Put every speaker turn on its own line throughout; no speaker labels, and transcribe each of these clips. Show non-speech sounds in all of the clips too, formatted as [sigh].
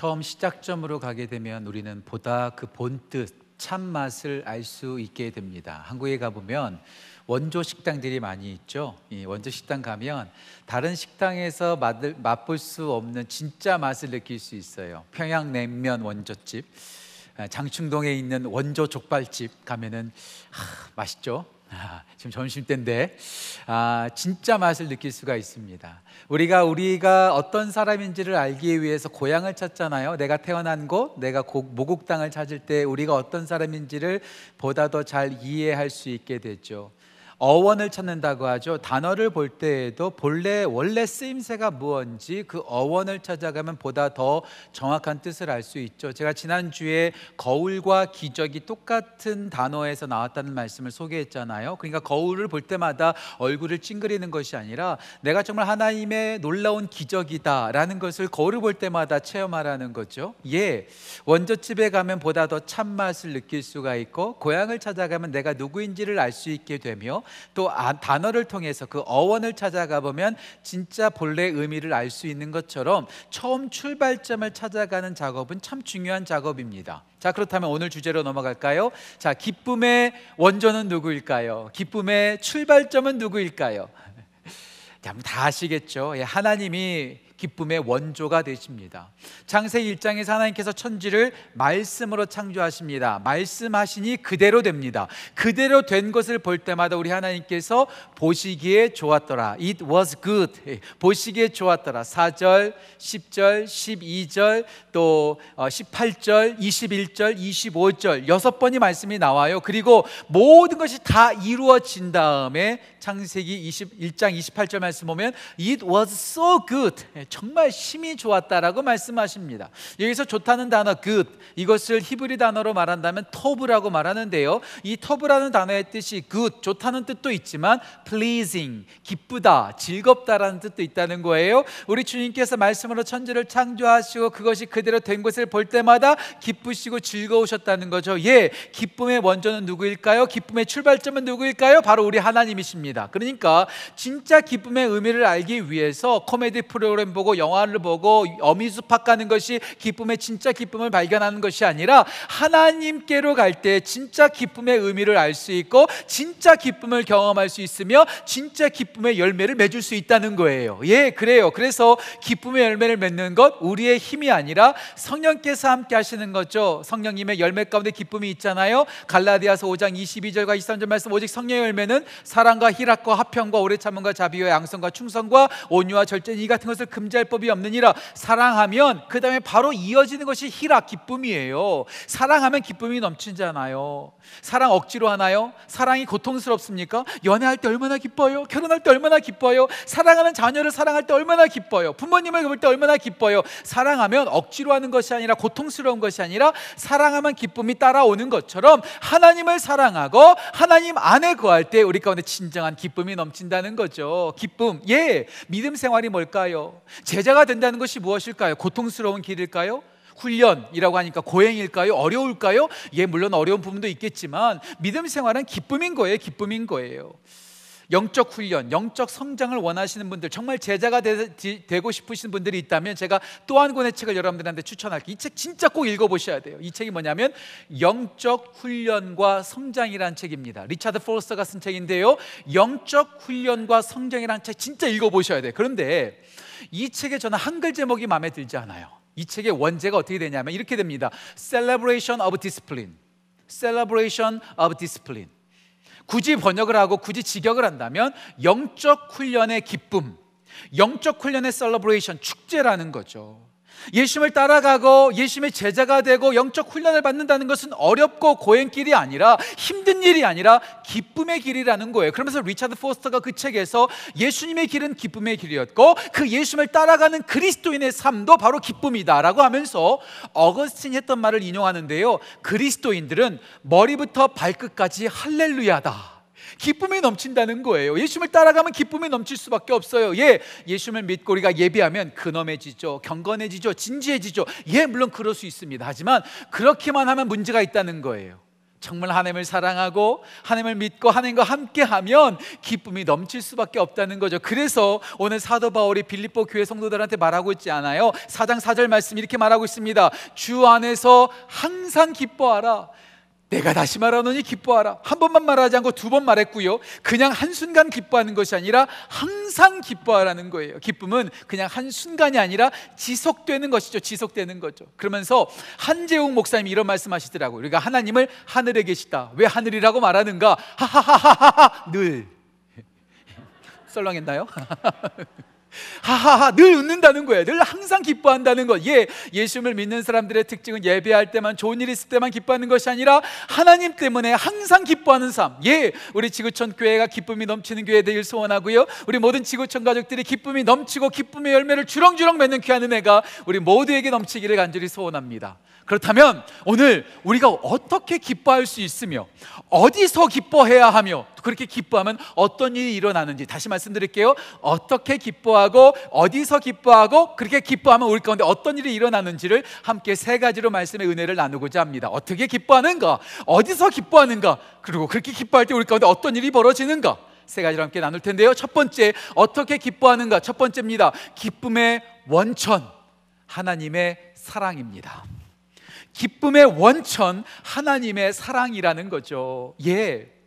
처음 시작점으로 가게 되면 우리는 보다 그 본뜻 참 맛을 알 수 있게 됩니다. 한국에 가보면 원조 식당들이 많이 있죠. 이 원조 식당 가면 다른 식당에서 맛을, 맛볼 수 없는 진짜 맛을 느낄 수 있어요. 평양냉면 원조집, 아, 장충동에 있는 원조 족발집 가면은 하, 맛있죠. 아, 지금 점심 때인데 아, 진짜 맛을 느낄 수가 있습니다. 우리가 우리가 어떤 사람인지를 알기 위해서 고향을 찾잖아요. 내가 태어난 곳, 내가 모국 땅을 찾을 때 우리가 어떤 사람인지를 보다 더 잘 이해할 수 있게 되죠. 어원을 찾는다고 하죠. 단어를 볼 때에도 본래 원래 쓰임새가 무언지 그 어원을 찾아가면 보다 더 정확한 뜻을 알 수 있죠. 제가 지난주에 거울과 기적이 똑같은 단어에서 나왔다는 말씀을 소개했잖아요. 그러니까 거울을 볼 때마다 얼굴을 찡그리는 것이 아니라 내가 정말 하나님의 놀라운 기적이다라는 것을 거울을 볼 때마다 체험하라는 거죠. 예. 원조집에 가면 보다 더 참맛을 느낄 수가 있고 고향을 찾아가면 내가 누구인지를 알 수 있게 되며 또 아, 단어를 통해서 그 어원을 찾아가 보면 진짜 본래 의미를 알 수 있는 것처럼 처음 출발점을 찾아가는 작업은 참 중요한 작업입니다. 자, 그렇다면 오늘 주제로 넘어갈까요? 자, 기쁨의 원조는 누구일까요? 기쁨의 출발점은 누구일까요? [laughs] 다 아시겠죠? 예, 하나님이 기쁨의 원조가 되십니다. 창세기 1장에서 하나님께서 천지를 말씀으로 창조하십니다. 말씀하시니 그대로 됩니다. 그대로 된 것을 볼 때마다 우리 하나님께서 보시기에 좋았더라. It was good. 보시기에 좋았더라. 4절, 10절, 12절, 또 18절, 21절, 25절 여섯 번이 말씀이 나와요. 그리고 모든 것이 다 이루어진 다음에 창세기 21장 28절 말씀 보면 It was so good. 정말 힘이 좋았다라고 말씀하십니다. 여기서 좋다는 단어 good 이것을 히브리 단어로 말한다면 터브라고 말하는데요. 이 터브라는 단어의 뜻이 good 좋다는 뜻도 있지만 pleasing 기쁘다 즐겁다라는 뜻도 있다는 거예요. 우리 주님께서 말씀으로 천지를 창조하시고 그것이 그대로 된 것을 볼 때마다 기쁘시고 즐거우셨다는 거죠. 예, 기쁨의 원조는 누구일까요? 기쁨의 출발점은 누구일까요? 바로 우리 하나님이십니다. 그러니까 진짜 기쁨의 의미를 알기 위해서 코미디 프로그램 보고 영화를 보고 어미수팍 가는 것이 기쁨의 진짜 기쁨을 발견하는 것이 아니라 하나님께로 갈 때 진짜 기쁨의 의미를 알 수 있고 진짜 기쁨을 경험할 수 있으며 진짜 기쁨의 열매를 맺을 수 있다는 거예요. 예, 그래요. 그래서 기쁨의 열매를 맺는 것 우리의 힘이 아니라 성령께서 함께 하시는 거죠. 성령님의 열매 가운데 기쁨이 있잖아요. 갈라디아서 5장 22절과 23절 말씀 오직 성령의 열매는 사랑과 희락과 화평과 오래 참음과 자비와 양성과 충성과 온유와 절제 이 같은 것을 금 금지할 법이 없느니라 사랑하면 그 다음에 바로 이어지는 것이 희락 기쁨이에요 사랑하면 기쁨이 넘치잖아요 사랑 억지로 하나요? 사랑이 고통스럽습니까? 연애할 때 얼마나 기뻐요? 결혼할 때 얼마나 기뻐요? 사랑하는 자녀를 사랑할 때 얼마나 기뻐요? 부모님을 볼 때 얼마나 기뻐요? 사랑하면 억지로 하는 것이 아니라 고통스러운 것이 아니라 사랑하면 기쁨이 따라오는 것처럼 하나님을 사랑하고 하나님 안에 거할 때 우리 가운데 진정한 기쁨이 넘친다는 거죠 기쁨, 예 믿음 생활이 뭘까요? 제자가 된다는 것이 무엇일까요? 고통스러운 길일까요? 훈련이라고 하니까 고행일까요? 어려울까요? 예, 물론 어려운 부분도 있겠지만 믿음 생활은 기쁨인 거예요. 기쁨인 거예요. 영적 훈련, 영적 성장을 원하시는 분들, 정말 제자가 되, 고 싶으신 분들이 있다면 제가 또 한 권의 책을 여러분들한테 추천할게요. 이 책 진짜 꼭 읽어보셔야 돼요. 이 책이 뭐냐면 영적 훈련과 성장이라는 책입니다. 리차드 포스터가 쓴 책인데요. 영적 훈련과 성장이라는 책 진짜 읽어보셔야 돼요. 그런데 이 책에 저는 한글 제목이 마음에 들지 않아요. 이 책의 원제가 어떻게 되냐면 이렇게 됩니다. Celebration of Discipline. Celebration of Discipline. 굳이 번역을 하고 굳이 직역을 한다면 영적 훈련의 기쁨, 영적 훈련의 celebration 축제라는 거죠. 예수님을 따라가고 예수님의 제자가 되고 영적 훈련을 받는다는 것은 어렵고 고행 길이 아니라 힘든 일이 아니라 기쁨의 길이라는 거예요. 그러면서 리차드 포스터가 그 책에서 예수님의 길은 기쁨의 길이었고 그 예수님을 따라가는 그리스도인의 삶도 바로 기쁨이다라고 하면서 어거스틴이 했던 말을 인용하는데요. 그리스도인들은 머리부터 발끝까지 할렐루야다. 기쁨이 넘친다는 거예요. 예수님을 따라가면 기쁨이 넘칠 수밖에 없어요. 예, 예수님을 믿고 우리가 예비하면 근엄해지죠. 경건해지죠. 진지해지죠. 예, 물론 그럴 수 있습니다. 하지만 그렇게만 하면 문제가 있다는 거예요. 정말 하나님을 사랑하고 하나님을 믿고 하나님과 함께하면 기쁨이 넘칠 수밖에 없다는 거죠. 그래서 오늘 사도 바울이 빌립보 교회 성도들한테 말하고 있지 않아요. 4장 4절 말씀 이렇게 말하고 있습니다. 주 안에서 항상 기뻐하라. 내가 다시 말하노니 기뻐하라. 한 번만 말하지 않고 두 번 말했고요. 그냥 한순간 기뻐하는 것이 아니라 항상 기뻐하라는 거예요. 기쁨은 그냥 한순간이 아니라 지속되는 것이죠. 지속되는 거죠. 그러면서 한재웅 목사님이 이런 말씀 하시더라고요. 우리가 하나님을 하늘에 계시다. 왜 하늘이라고 말하는가? 하하하하하 늘. [laughs] 썰렁했나요? [laughs] 하하하 늘 웃는다는 거예요. 늘 항상 기뻐한다는 것. 예, 예수님을 믿는 사람들의 특징은 예배할 때만 좋은 일 있을 때만 기뻐하는 것이 아니라 하나님 때문에 항상 기뻐하는 삶. 예, 우리 지구촌 교회가 기쁨이 넘치는 교회 되길 소원하고요. 우리 모든 지구촌 가족들이 기쁨이 넘치고 기쁨의 열매를 주렁주렁 맺는 귀한 은혜가 우리 모두에게 넘치기를 간절히 소원합니다. 그렇다면 오늘 우리가 어떻게 기뻐할 수 있으며 어디서 기뻐해야 하며 그렇게 기뻐하면 어떤 일이 일어나는지 다시 말씀드릴게요. 어떻게 기뻐하고 어디서 기뻐하고 그렇게 기뻐하면 우리 가운데 어떤 일이 일어나는지를 함께 세 가지로 말씀의 은혜를 나누고자 합니다. 어떻게 기뻐하는가? 어디서 기뻐하는가? 그리고 그렇게 기뻐할 때 우리 가운데 어떤 일이 벌어지는가? 세 가지로 함께 나눌 텐데요. 첫 번째, 어떻게 기뻐하는가? 첫 번째입니다. 기쁨의 원천, 하나님의 사랑입니다. 기쁨의 원천 하나님의 사랑이라는 거죠. 예.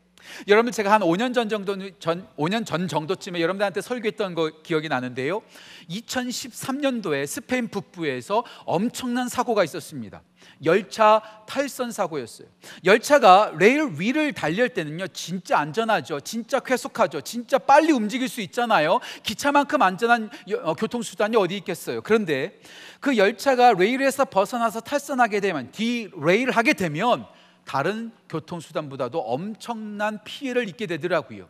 여러분 제가 한 5년 전 정도 전 5년 전 정도쯤에 여러분들한테 설교했던 거 기억이 나는데요. 2013년도에 스페인 북부에서 엄청난 사고가 있었습니다. 열차 탈선 사고였어요. 열차가 레일 위를 달릴 때는요, 진짜 안전하죠. 진짜 쾌속하죠. 진짜 빨리 움직일 수 있잖아요. 기차만큼 안전한 어, 교통수단이 어디 있겠어요. 그런데 그 열차가 레일에서 벗어나서 탈선하게 되면, derail 하게 되면 다른 교통수단보다도 엄청난 피해를 입게 되더라고요.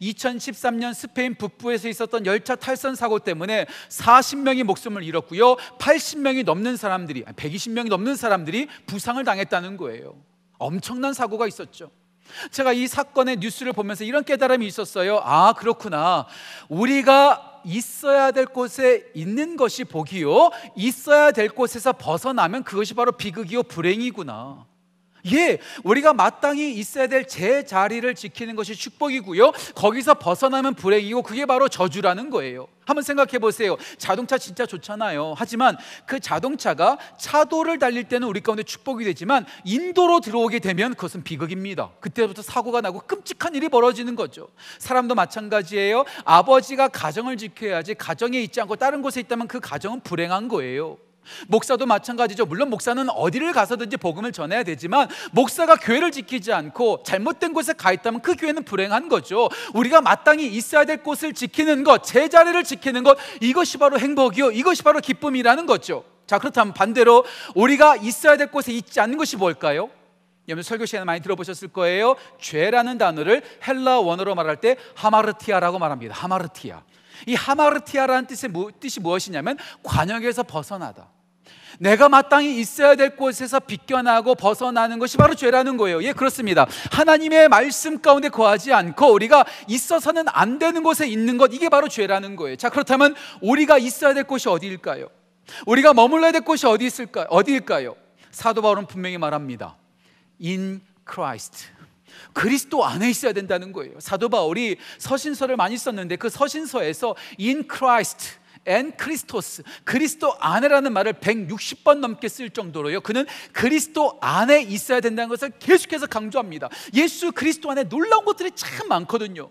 2013년 스페인 북부에서 있었던 열차 탈선 사고 때문에 40명이 목숨을 잃었고요. 80명이 넘는 사람들이 120명이 넘는 사람들이 부상을 당했다는 거예요. 엄청난 사고가 있었죠. 제가 이 사건의 뉴스를 보면서 이런 깨달음이 있었어요. 아, 그렇구나. 우리가 있어야 될 곳에 있는 것이 복이요. 있어야 될 곳에서 벗어나면 그것이 바로 비극이요. 불행이구나. 예, 우리가 마땅히 있어야 될 제 자리를 지키는 것이 축복이고요. 거기서 벗어나면 불행이고 그게 바로 저주라는 거예요. 한번 생각해 보세요. 자동차 진짜 좋잖아요. 하지만 그 자동차가 차도를 달릴 때는 우리 가운데 축복이 되지만 인도로 들어오게 되면 그것은 비극입니다. 그때부터 사고가 나고 끔찍한 일이 벌어지는 거죠. 사람도 마찬가지예요. 아버지가 가정을 지켜야지 가정에 있지 않고 다른 곳에 있다면 그 가정은 불행한 거예요. 목사도 마찬가지죠. 물론 목사는 어디를 가서든지 복음을 전해야 되지만 목사가 교회를 지키지 않고 잘못된 곳에 가 있다면 그 교회는 불행한 거죠. 우리가 마땅히 있어야 될 곳을 지키는 것, 제자리를 지키는 것, 이것이 바로 행복이요. 이것이 바로 기쁨이라는 거죠. 자, 그렇다면 반대로 우리가 있어야 될 곳에 있지 않는 것이 뭘까요? 여러분 설교 시간에 많이 들어보셨을 거예요. 죄라는 단어를 헬라 원어로 말할 때 하마르티아라고 말합니다. 하마르티아. 이 하마르티아라는 뜻의 뜻이 무엇이냐면 관역에서 벗어나다. 내가 마땅히 있어야 될 곳에서 비껴나고 벗어나는 것이 바로 죄라는 거예요. 예, 그렇습니다. 하나님의 말씀 가운데 거하지 않고 우리가 있어서는 안 되는 곳에 있는 것, 이게 바로 죄라는 거예요. 자, 그렇다면 우리가 있어야 될 곳이 어디일까요? 우리가 머물러야 될 곳이 어디 있을까요? 어디일까요? 사도 바울은 분명히 말합니다. In Christ. 그리스도 안에 있어야 된다는 거예요. 사도 바울이 서신서를 많이 썼는데 그 서신서에서 in Christ ἐν Χριστός 그리스도 안에라는 말을 160번 넘게 쓸 정도로요. 그는 그리스도 안에 있어야 된다는 것을 계속해서 강조합니다. 예수 그리스도 안에 놀라운 것들이 참 많거든요.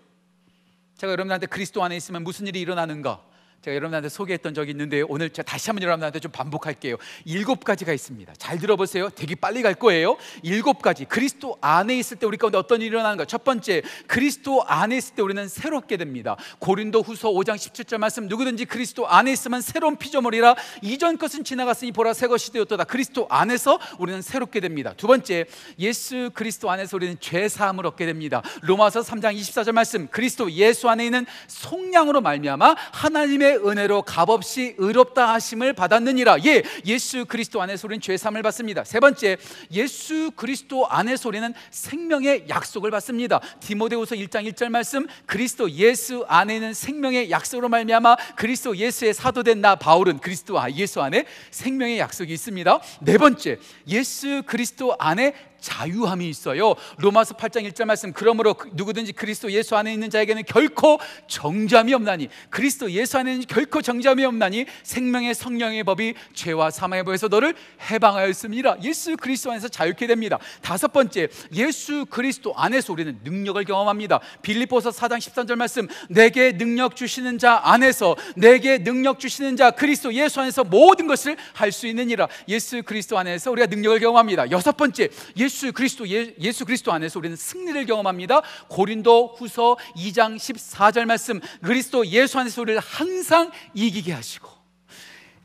제가 여러분한테 그리스도 안에 있으면 무슨 일이 일어나는가? 제가 여러분한테 소개했던 적이 있는데 오늘 제가 다시 한번 여러분한테 좀 반복할게요. 일곱 가지가 있습니다. 잘 들어보세요. 되게 빨리 갈 거예요. 일곱 가지. 그리스도 안에 있을 때 우리 가운데 어떤 일이 일어나는가? 첫 번째, 그리스도 안에 있을 때 우리는 새롭게 됩니다. 고린도 후서 5장 17절 말씀 누구든지 그리스도 안에 있으면 새로운 피조물이라 이전 것은 지나갔으니 보라 새 것이 되었도다. 그리스도 안에서 우리는 새롭게 됩니다. 두 번째, 예수 그리스도 안에서 우리는 죄 사함을 얻게 됩니다. 로마서 3장 24절 말씀 그리스도 예수 안에 있는 속량으로 말미암아 하나님의 은혜로 값없이 의롭다 하심을 받았느니라. 예, 예수 그리스도 안에서 우리는 죄 사함을 받습니다. 세 번째, 예수 그리스도 안에서 우리는 생명의 약속을 받습니다. 디모데후서 1장 1절 말씀 그리스도 예수 안에는 생명의 약속으로 말미암아 그리스도 예수의 사도된 나 바울은 그리스도 예수 안에 생명의 약속이 있습니다. 네 번째, 예수 그리스도 안에 자유함이 있어요. 로마서 8장 1절 말씀 그러므로 그 누구든지 그리스도 예수 안에 있는 자에게는 결코 정잠이 없나니 그리스도 예수 안에 는 결코 정잠이 없나니 생명의 성령의 법이 죄와 사망의 법에서 너를 해방하였습니다. 예수 그리스도 안에서 자유케 됩니다. 다섯 번째 예수 그리스도 안에서 우리는 능력을 경험합니다. 빌립보서 4장 13절 말씀 내게 능력 주시는 자 안에서 내게 능력 주시는 자 그리스도 예수 안에서 모든 것을 할 수 있느니라. 예수 그리스도 안에서 우리가 능력을 경험합니다. 여섯 번째 예수 그리스도 예, 예수 그리스도 안에서 우리는 승리를 경험합니다. 고린도 후서 2장 14절 말씀 그리스도 예수 안에서 우리를 항상 이기게 하시고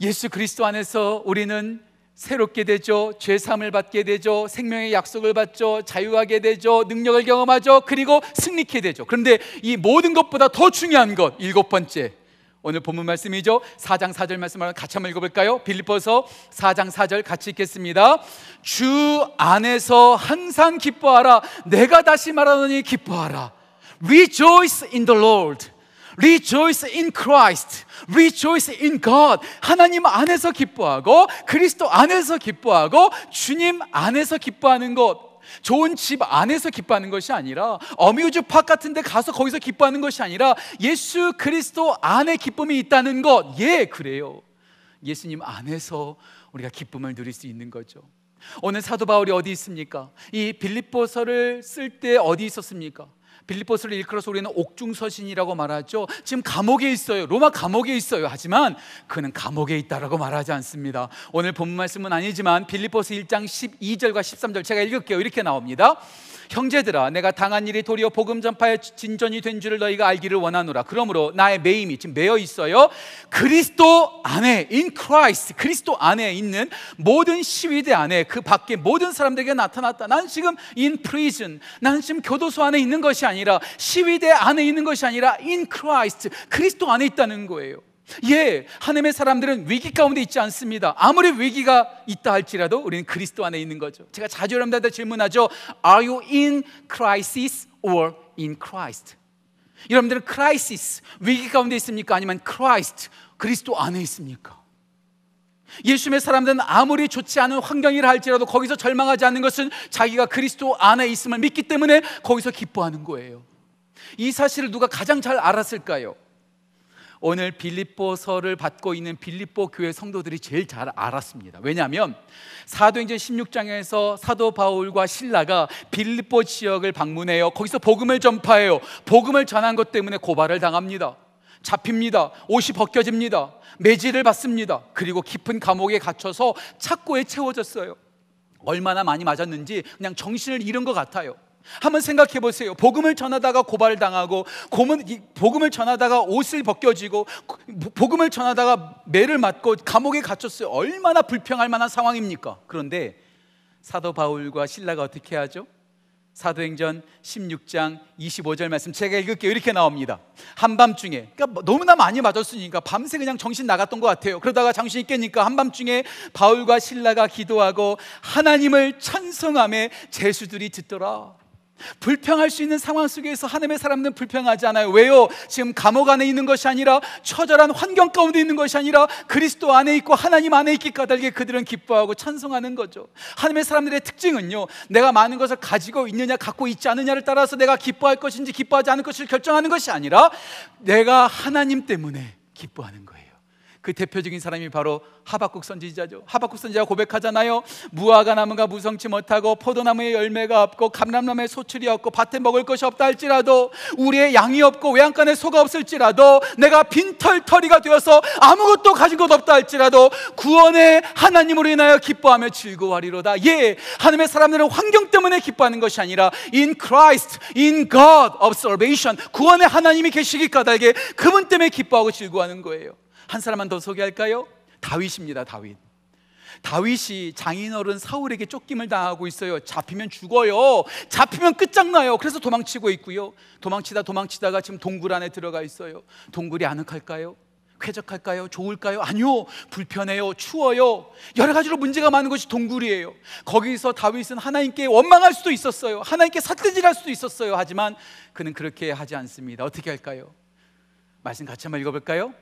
예수 그리스도 안에서 우리는 새롭게 되죠. 죄삼을 받게 되죠. 생명의 약속을 받죠. 자유하게 되죠. 능력을 경험하죠. 그리고 승리케 되죠. 그런데 이 모든 것보다 더 중요한 것 일곱 번째 오늘 본문 말씀이죠. 4장 4절 말씀을 같이 한번 읽어볼까요? 빌립보서 4장 4절 같이 읽겠습니다. 주 안에서 항상 기뻐하라. 내가 다시 말하노니 기뻐하라. Rejoice in the Lord. Rejoice in Christ. Rejoice in God. 하나님 안에서 기뻐하고 그리스도 안에서 기뻐하고 주님 안에서 기뻐하는 것. 좋은 집 안에서 기뻐하는 것이 아니라 어뮤즈 팍 같은 데 가서 거기서 기뻐하는 것이 아니라 예수 그리스도 안에 기쁨이 있다는 것. 예, 그래요. 예수님 안에서 우리가 기쁨을 누릴 수 있는 거죠. 오늘 사도 바울이 어디 있습니까? 이 빌립보서를 쓸 때 어디 있었습니까? 빌립보스를 일컬어서 우리는 옥중서신이라고 말하죠. 지금 감옥에 있어요. 로마 감옥에 있어요. 하지만 그는 감옥에 있다라고 말하지 않습니다. 오늘 본 말씀은 아니지만 빌립보스 1장 12절과 13절 제가 읽을게요. 이렇게 나옵니다. 형제들아 내가 당한 일이 도리어 복음 전파의 진전이 된 줄을 너희가 알기를 원하노라. 그러므로 나의 매임이 지금 매여 있어요. 그리스도 안에 in Christ 그리스도 안에 있는 모든 시위대 안에 그 밖에 모든 사람들에게 나타났다. 난 지금 in prison. 나는 지금 교도소 안에 있는 것이 아니라 시위대 안에 있는 것이 아니라 in Christ 그리스도 안에 있다는 거예요 예, 하나님의 사람들은 위기 가운데 있지 않습니다. 아무리 위기가 있다 할지라도 우리는 그리스도 안에 있는 거죠. 제가 자주 여러분들한테 질문하죠. Are you in crisis or in Christ? 여러분들은 crisis, 위기 가운데 있습니까? 아니면 Christ, 그리스도 안에 있습니까? 예수님의 사람들은 아무리 좋지 않은 환경이라 할지라도 거기서 절망하지 않는 것은 자기가 그리스도 안에 있음을 믿기 때문에 거기서 기뻐하는 거예요. 이 사실을 누가 가장 잘 알았을까요? 오늘 빌립보서를 받고 있는 빌립보 교회 성도들이 제일 잘 알았습니다. 왜냐하면 사도행전 16장에서 사도 바울과 신라가 빌립보 지역을 방문해요. 거기서 복음을 전파해요. 복음을 전한 것 때문에 고발을 당합니다. 잡힙니다. 옷이 벗겨집니다. 매질을 받습니다. 그리고 깊은 감옥에 gat혀서 착고에 채워졌어요. 얼마나 많이 맞았는지 그냥 정신을 잃은 것 같아요. 한번 생각해 보세요. 복음을 전하다가 고발당하고 복음을 전하다가 옷을 벗겨지고 복음을 전하다가 매를 맞고 감옥에 갇혔어요. 얼마나 불평할 만한 상황입니까? 그런데 사도 바울과 신라가 어떻게 하죠? 사도행전 16장 25절 말씀 제가 읽을게요. 이렇게 나옵니다. 한밤중에 그러니까 뭐 너무나 많이 맞았으니까 밤새 그냥 정신 나갔던 것 같아요. 그러다가 정신이 깨니까 한밤중에 바울과 신라가 기도하고 하나님을 찬성함에 제수들이 듣더라. 불평할 수 있는 상황 속에서 하나님의 사람들은 불평하지 않아요. 왜요? 지금 감옥 안에 있는 것이 아니라 처절한 환경 가운데 있는 것이 아니라 그리스도 안에 있고 하나님 안에 있기 까닭에 그들은 기뻐하고 찬송하는 거죠. 하나님의 사람들의 특징은요. 내가 많은 것을 가지고 있느냐 갖고 있지 않느냐를 따라서 내가 기뻐할 것인지 기뻐하지 않을 것을 결정하는 것이 아니라 내가 하나님 때문에 기뻐하는 거예요. 그 대표적인 사람이 바로 하박국 선지자죠. 하박국 선지자가 고백하잖아요. 무화과 나무가 무성치 못하고 포도나무에 열매가 없고 감람나무에 소출이 없고 밭에 먹을 것이 없다 할지라도 우리의 양이 없고 외양간에 소가 없을지라도 내가 빈털터리가 되어서 아무것도 가진 것 없다 할지라도 구원의 하나님으로 인하여 기뻐하며 즐거워하리로다. 예, 하나님의 사람들은 환경 때문에 기뻐하는 것이 아니라 in Christ, in God of salvation 구원의 하나님이 계시기 까닭에 그분 때문에 기뻐하고 즐거워하는 거예요. 한 사람만 더 소개할까요? 다윗입니다. 다윗. 다윗이 장인어른 사울에게 쫓김을 당하고 있어요. 잡히면 죽어요. 잡히면 끝장나요. 그래서 도망치고 있고요. 도망치다 도망치다가 지금 동굴 안에 들어가 있어요. 동굴이 아늑할까요? 쾌적할까요? 좋을까요? 아니요. 불편해요. 추워요. 여러 가지로 문제가 많은 것이 동굴이에요. 거기서 다윗은 하나님께 원망할 수도 있었어요. 하나님께 삿대질할 수도 있었어요. 하지만 그는 그렇게 하지 않습니다. 어떻게 할까요? 말씀 같이 한번 읽어볼까요?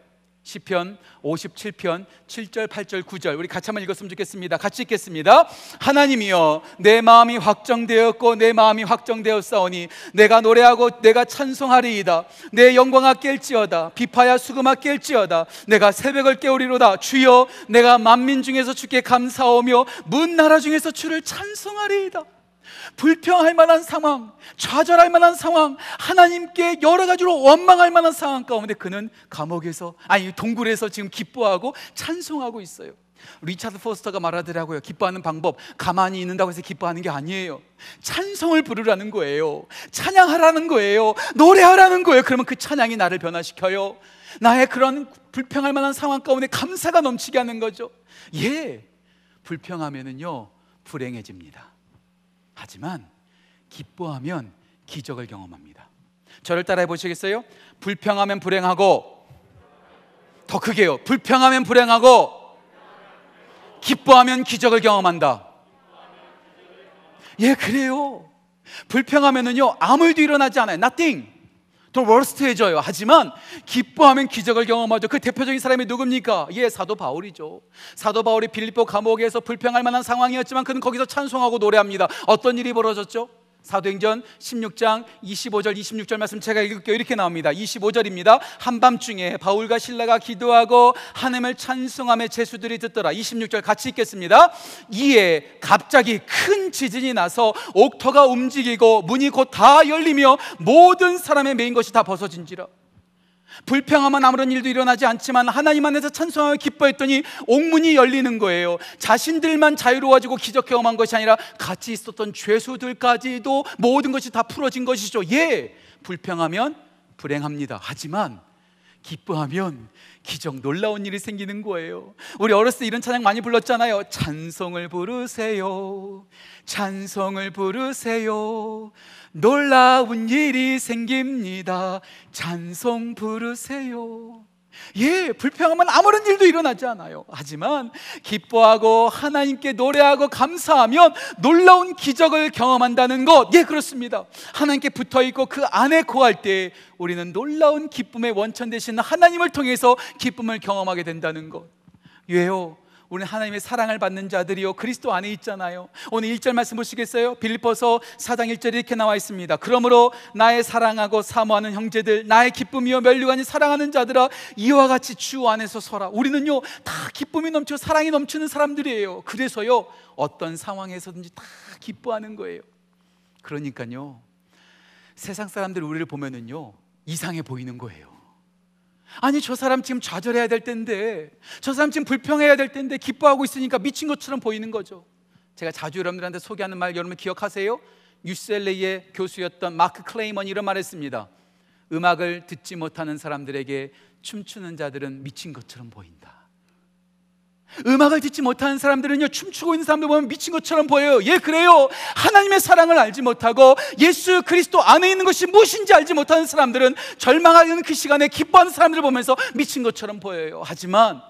시편 57편 7절 8절 9절 우리 같이 한번 읽었으면 좋겠습니다. 같이 읽겠습니다. 하나님이여 내 마음이 확정되었고 내 마음이 확정되었사오니 내가 노래하고 내가 찬송하리이다. 내 영광아 깰지어다. 비파야 수금아 깰지어다. 내가 새벽을 깨우리로다. 주여 내가 만민 중에서 주께 감사하며 문 나라 중에서 주를 찬송하리이다. 불평할 만한 상황, 좌절할 만한 상황, 하나님께 여러 가지로 원망할 만한 상황 가운데 그는 감옥에서 아니 동굴에서 지금 기뻐하고 찬송하고 있어요. 리차드 포스터가 말하더라고요. 기뻐하는 방법 가만히 있는다고 해서 기뻐하는 게 아니에요. 찬송을 부르라는 거예요. 찬양하라는 거예요. 노래하라는 거예요. 그러면 그 찬양이 나를 변화시켜요. 나의 그런 불평할 만한 상황 가운데 감사가 넘치게 하는 거죠. 예. 불평하면은요. 불행해집니다. 하지만 기뻐하면 기적을 경험합니다. 저를 따라해 보시겠어요? 불평하면 불행하고 더 크게요. 불평하면 불행하고 기뻐하면 기적을 경험한다. 예, 그래요. 불평하면은요 아무 일도 일어나지 않아요. nothing. 더 월스트해져요. 하지만 기뻐하면 기적을 경험하죠. 그 대표적인 사람이 누굽니까? 예, 사도 바울이죠. 사도 바울이 빌립보 감옥에서 불평할 만한 상황이었지만 그는 거기서 찬송하고 노래합니다. 어떤 일이 벌어졌죠? 사도행전 16장 25절 26절 말씀 제가 읽을게요. 이렇게 나옵니다. 25절입니다. 한밤중에 바울과 신라가 기도하고 하나님을 찬송함에 제수들이 듣더라. 26절 같이 읽겠습니다. 이에 갑자기 큰 지진이 나서 옥터가 움직이고 문이 곧 다 열리며 모든 사람의 메인 것이 다 벗어진지라. 불평하면 아무런 일도 일어나지 않지만 하나님 안에서 찬송하며 기뻐했더니 옥문이 열리는 거예요. 자신들만 자유로워지고 기적 경험한 것이 아니라 같이 있었던 죄수들까지도 모든 것이 다 풀어진 것이죠. 예, 불평하면 불행합니다. 하지만 기뻐하면 기적 놀라운 일이 생기는 거예요. 우리 어렸을 때 이런 찬양 많이 불렀잖아요. 찬송을 부르세요. 찬송을 부르세요. 놀라운 일이 생깁니다. 찬송 부르세요. 예, 불평하면 아무런 일도 일어나지 않아요. 하지만 기뻐하고 하나님께 노래하고 감사하면 놀라운 기적을 경험한다는 것. 예, 그렇습니다. 하나님께 붙어 있고 그 안에 거할 때 우리는 놀라운 기쁨의 원천 되신 하나님을 통해서 기쁨을 경험하게 된다는 것. 왜요? 우리는 하나님의 사랑을 받는 자들이요 그리스도 안에 있잖아요. 오늘 1절 말씀 보시겠어요? 빌립보서 4장 1절에 이렇게 나와 있습니다. 그러므로 나의 사랑하고 사모하는 형제들 나의 기쁨이요 멸류관이 사랑하는 자들아 이와 같이 주 안에서 서라. 우리는요 다 기쁨이 넘치고 사랑이 넘치는 사람들이에요. 그래서요 어떤 상황에서든지 다 기뻐하는 거예요. 그러니까요 세상 사람들 우리를 보면은요 이상해 보이는 거예요. 아니 저 사람 지금 좌절해야 될 텐데 저 사람 지금 불평해야 될 텐데 기뻐하고 있으니까 미친 것처럼 보이는 거죠. 제가 자주 여러분들한테 소개하는 말 여러분 기억하세요? 유셀레이의 교수였던 마크 클레이먼이 이런 말 했습니다. 음악을 듣지 못하는 사람들에게 춤추는 자들은 미친 것처럼 보인다 음악을 듣지 못하는 사람들은요 춤추고 있는 사람들 보면 미친 것처럼 보여요. 예 그래요. 하나님의 사랑을 알지 못하고 예수 그리스도 안에 있는 것이 무엇인지 알지 못하는 사람들은 절망하는 그 시간에 기뻐하는 사람들을 보면서 미친 것처럼 보여요. 하지만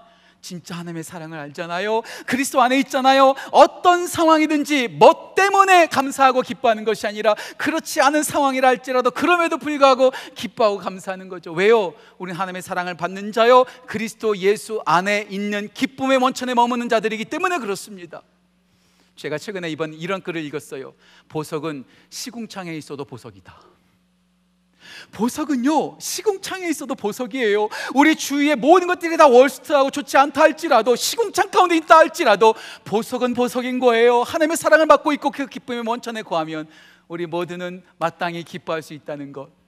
진짜 하나님의 사랑을 알잖아요. 그리스도 안에 있잖아요. 어떤 상황이든지 뭐 때문에 감사하고 기뻐하는 것이 아니라 그렇지 않은 상황이라 할지라도 그럼에도 불구하고 기뻐하고 감사하는 거죠. 왜요? 우리는 하나님의 사랑을 받는 자요. 그리스도 예수 안에 있는 기쁨의 원천에 머무는 자들이기 때문에 그렇습니다. 제가 최근에 이번 이런 글을 읽었어요. 보석은 시궁창에 있어도 보석이다. 보석은요 시궁창에 있어도 보석이에요 우리 주위의 모든 것들이 다 월스트하고 좋지 않다 할지라도 시궁창 가운데 있다 할지라도 보석은 보석인 거예요 하나님의 사랑을 받고 있고 그 기쁨의 원천에 거하면 우리 모두는 마땅히 기뻐할 수 있다는 것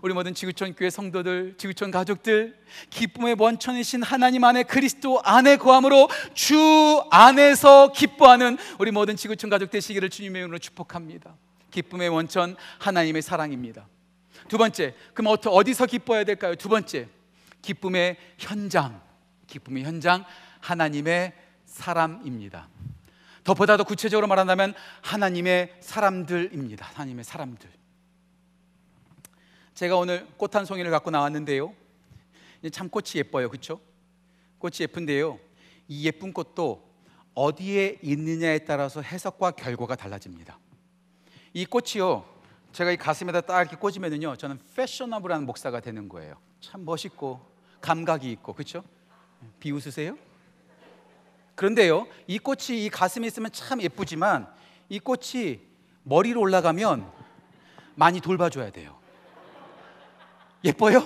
우리 모든 지구촌 교회 성도들, 지구촌 가족들, 기쁨의 원천이신 하나님 안에 그리스도 안에 거함으로 주 안에서 기뻐하는 우리 모든 지구촌 가족 되시기를 주님의 이름으로 축복합니다. 기쁨의 원천 하나님의 사랑입니다. 두 번째, 그럼 어디서 기뻐해야 될까요? 두 번째, 기쁨의 현장. 기쁨의 현장, 하나님의 사람입니다. 더 보다 더 구체적으로 말한다면 하나님의 사람들입니다. 하나님의 사람들. 제가 오늘 꽃 한 송이를 갖고 나왔는데요. 참 꽃이 예뻐요, 그렇죠? 꽃이 예쁜데요. 이 예쁜 꽃도 어디에 있느냐에 따라서 해석과 결과가 달라집니다. 이 꽃이요, 제가 이 가슴에다 딱 이렇게 꽂으면은요, 저는 패셔너블한 목사가 되는 거예요. 참 멋있고 감각이 있고 그렇죠? 비웃으세요? 그런데요, 이 꽃이 이 가슴에 있으면 참 예쁘지만 이 꽃이 머리로 올라가면 많이 돌봐줘야 돼요. 예뻐요?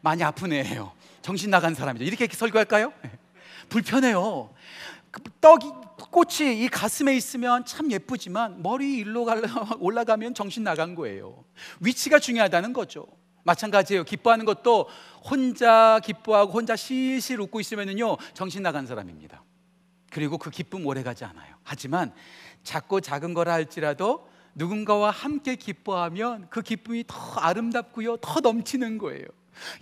많이 애예요. 정신 나간 사람이죠. 이렇게 설교할까요? 불편해요. 그 떡이 꽃이 이 가슴에 있으면 참 예쁘지만 머리 일로 [laughs] 올라가면 정신 나간 거예요. 위치가 중요하다는 거죠. 마찬가지예요. 기뻐하는 것도 혼자 기뻐하고 혼자 실실 웃고 있으면은요 정신 나간 사람입니다. 그리고 그 기쁨 오래 가지 않아요. 하지만 작고 작은 거라 할지라도 누군가와 함께 기뻐하면 그 기쁨이 더 아름답고요, 더 넘치는 거예요.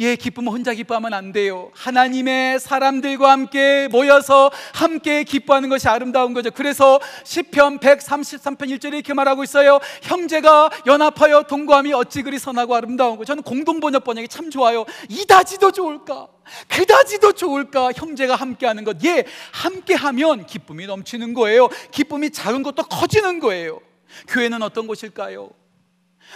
예, 기쁨은 혼자 기뻐하면 안 돼요. 하나님의 사람들과 함께 모여서 함께 기뻐하는 것이 아름다운 거죠. 그래서 시편 133편 1절에 이렇게 말하고 있어요. 형제가 연합하여 동거함이 어찌 그리 선하고 아름다운 거. 저는 공동 번역 번역이 참 좋아요. 이다지도 좋을까? 그다지도 좋을까? 형제가 함께하는 것. 예, 함께하면 기쁨이 넘치는 거예요. 기쁨이 작은 것도 커지는 거예요. 교회는 어떤 곳일까요?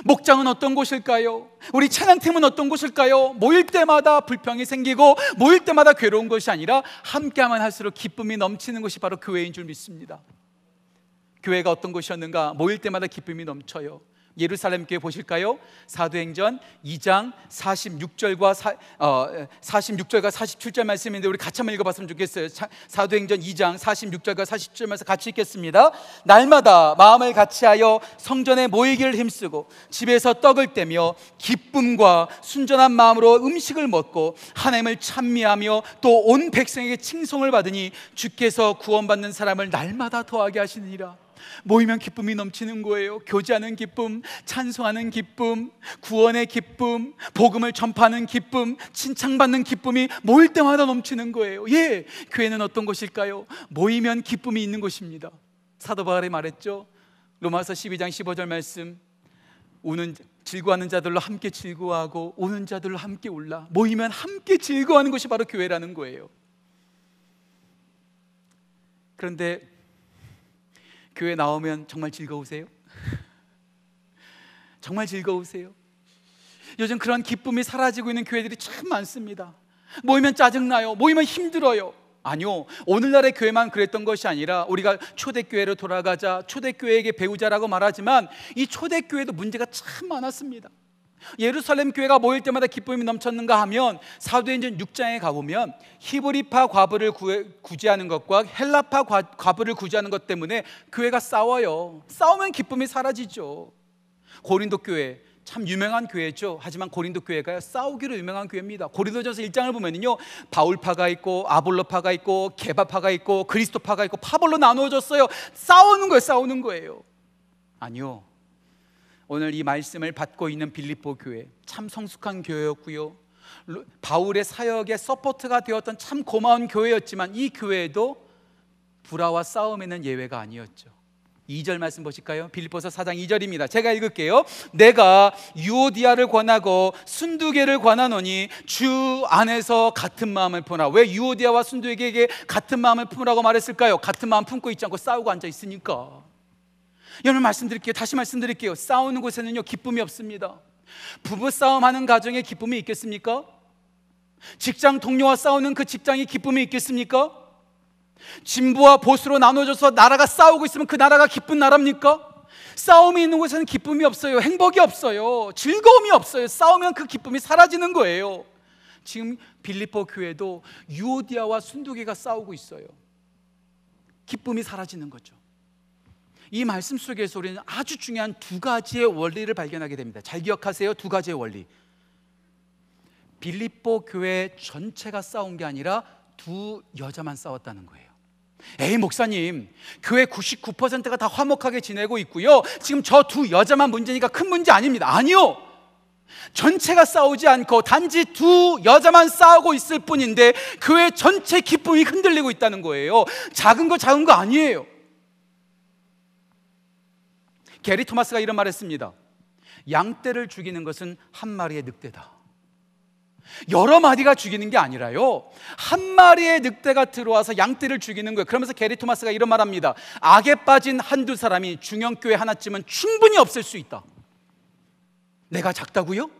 목장은 어떤 곳일까요? 우리 찬양팀은 어떤 곳일까요? 모일 때마다 불평이 생기고 모일 때마다 괴로운 것이 아니라 함께하면 할수록 기쁨이 넘치는 곳이 바로 교회인 줄 믿습니다. 교회가 어떤 곳이었는가? 모일 때마다 기쁨이 넘쳐요. 예루살렘 교회 보실까요? 사도행전 2장 46절과 사, 어, 46절과 47절 말씀인데 우리 같이 한번 읽어봤으면 좋겠어요. 사, 사도행전 2장 46절과 47절 말씀 같이 읽겠습니다. 날마다 마음을 같이하여 성전에 모이기를 힘쓰고 집에서 떡을 떼며 기쁨과 순전한 마음으로 음식을 먹고 하나님을 찬미하며 또 온 백성에게 칭송을 받으니 주께서 구원받는 사람을 날마다 더하게 하시느니라. 모이면 기쁨이 넘치는 거예요. 교제하는 기쁨, 찬송하는 기쁨, 구원의 기쁨, 복음을 전파하는 기쁨, 칭찬받는 기쁨이 모일 때마다 넘치는 거예요. 예, 교회는 어떤 곳일까요? 모이면 기쁨이 있는 곳입니다. 사도 바울이 말했죠. 로마서 12장 15절 말씀. 우는 즐거워하는 자들로 함께 즐거워하고 우는 자들로 함께 울라. 모이면 함께 즐거워하는 것이 바로 교회라는 거예요. 그런데 교회 나오면 정말 즐거우세요? [laughs] 정말 즐거우세요? 요즘 그런 기쁨이 사라지고 있는 교회들이 참 많습니다. 모이면 짜증나요. 모이면 힘들어요. 아니요. 오늘날의 교회만 그랬던 것이 아니라 우리가 초대교회로 돌아가자, 초대교회에게 배우자라고 말하지만 이 초대교회도 문제가 참 많았습니다. 예루살렘 교회가 모일 때마다 기쁨이 넘쳤는가 하면 사도행전 6장에 가보면 히브리파 과부를 구제하는 것과 헬라파 과부를 구제하는 것 때문에 교회가 싸워요. 싸우면 기쁨이 사라지죠. 고린도 교회 참 유명한 교회죠. 하지만 고린도 교회가 싸우기로 유명한 교회입니다. 고린도전서 1장을 보면요. 바울파가 있고 아볼로파가 있고 개바파가 있고 그리스도파가 있고 파벌로 나누어졌어요. 싸우는 거예요. 싸우는 거예요. 아니요. 오늘 이 말씀을 받고 있는 빌립보 교회 참 성숙한 교회였고요. 바울의 사역에 support가 되었던 참 고마운 교회였지만 이 교회도 불화와 싸움에는 예외가 아니었죠. 2절 말씀 보실까요? 빌립보서 4장 2절입니다. 제가 읽을게요. 내가 유오디아를 권하고 순두개를 권하노니 주 안에서 같은 마음을 품으라. 왜 유오디아와 순두개에게 같은 마음을 품으라고 말했을까요? 같은 마음 품고 있지 않고 싸우고 앉아 있으니까. 여러분 말씀드릴게요. 다시 말씀드릴게요. 싸우는 곳에는요 기쁨이 없습니다. 부부 싸움 하는 가정에 기쁨이 있겠습니까? 직장 동료와 싸우는 그 직장이 기쁨이 있겠습니까? 진부와 보수로 나눠져서 나라가 싸우고 있으면 그 나라가 기쁜 나라입니까? 싸움이 있는 곳에는 기쁨이 없어요. 행복이 없어요. 즐거움이 없어요. 싸우면 그 기쁨이 사라지는 거예요. 지금 빌리포 교회도 유오디아와 순두개가 싸우고 있어요. 기쁨이 사라지는 거죠. 이 말씀 속에서 우리는 아주 중요한 두 가지의 원리를 발견하게 됩니다. 잘 기억하세요. 두 가지의 원리. 빌립보 교회 전체가 싸운 게 아니라 두 여자만 싸웠다는 거예요. 에이 목사님, 교회 99%가 다 화목하게 지내고 있고요. 지금 저 두 여자만 문제니까 큰 문제 아닙니다. 아니요. 전체가 싸우지 않고 단지 두 여자만 싸우고 있을 뿐인데 교회 전체 기쁨이 흔들리고 있다는 거예요. 작은 거 작은 거 아니에요. 게리 토마스가 이런 말했습니다. 양떼를 죽이는 것은 한 마리의 늑대다. 여러 마리가 죽이는 게 아니라요. 한 마리의 늑대가 들어와서 양떼를 죽이는 거예요. 그러면서 게리 토마스가 이런 말합니다. 악에 빠진 한두 사람이 중형교회 하나쯤은 충분히 없을 수 있다. 내가 작다고요?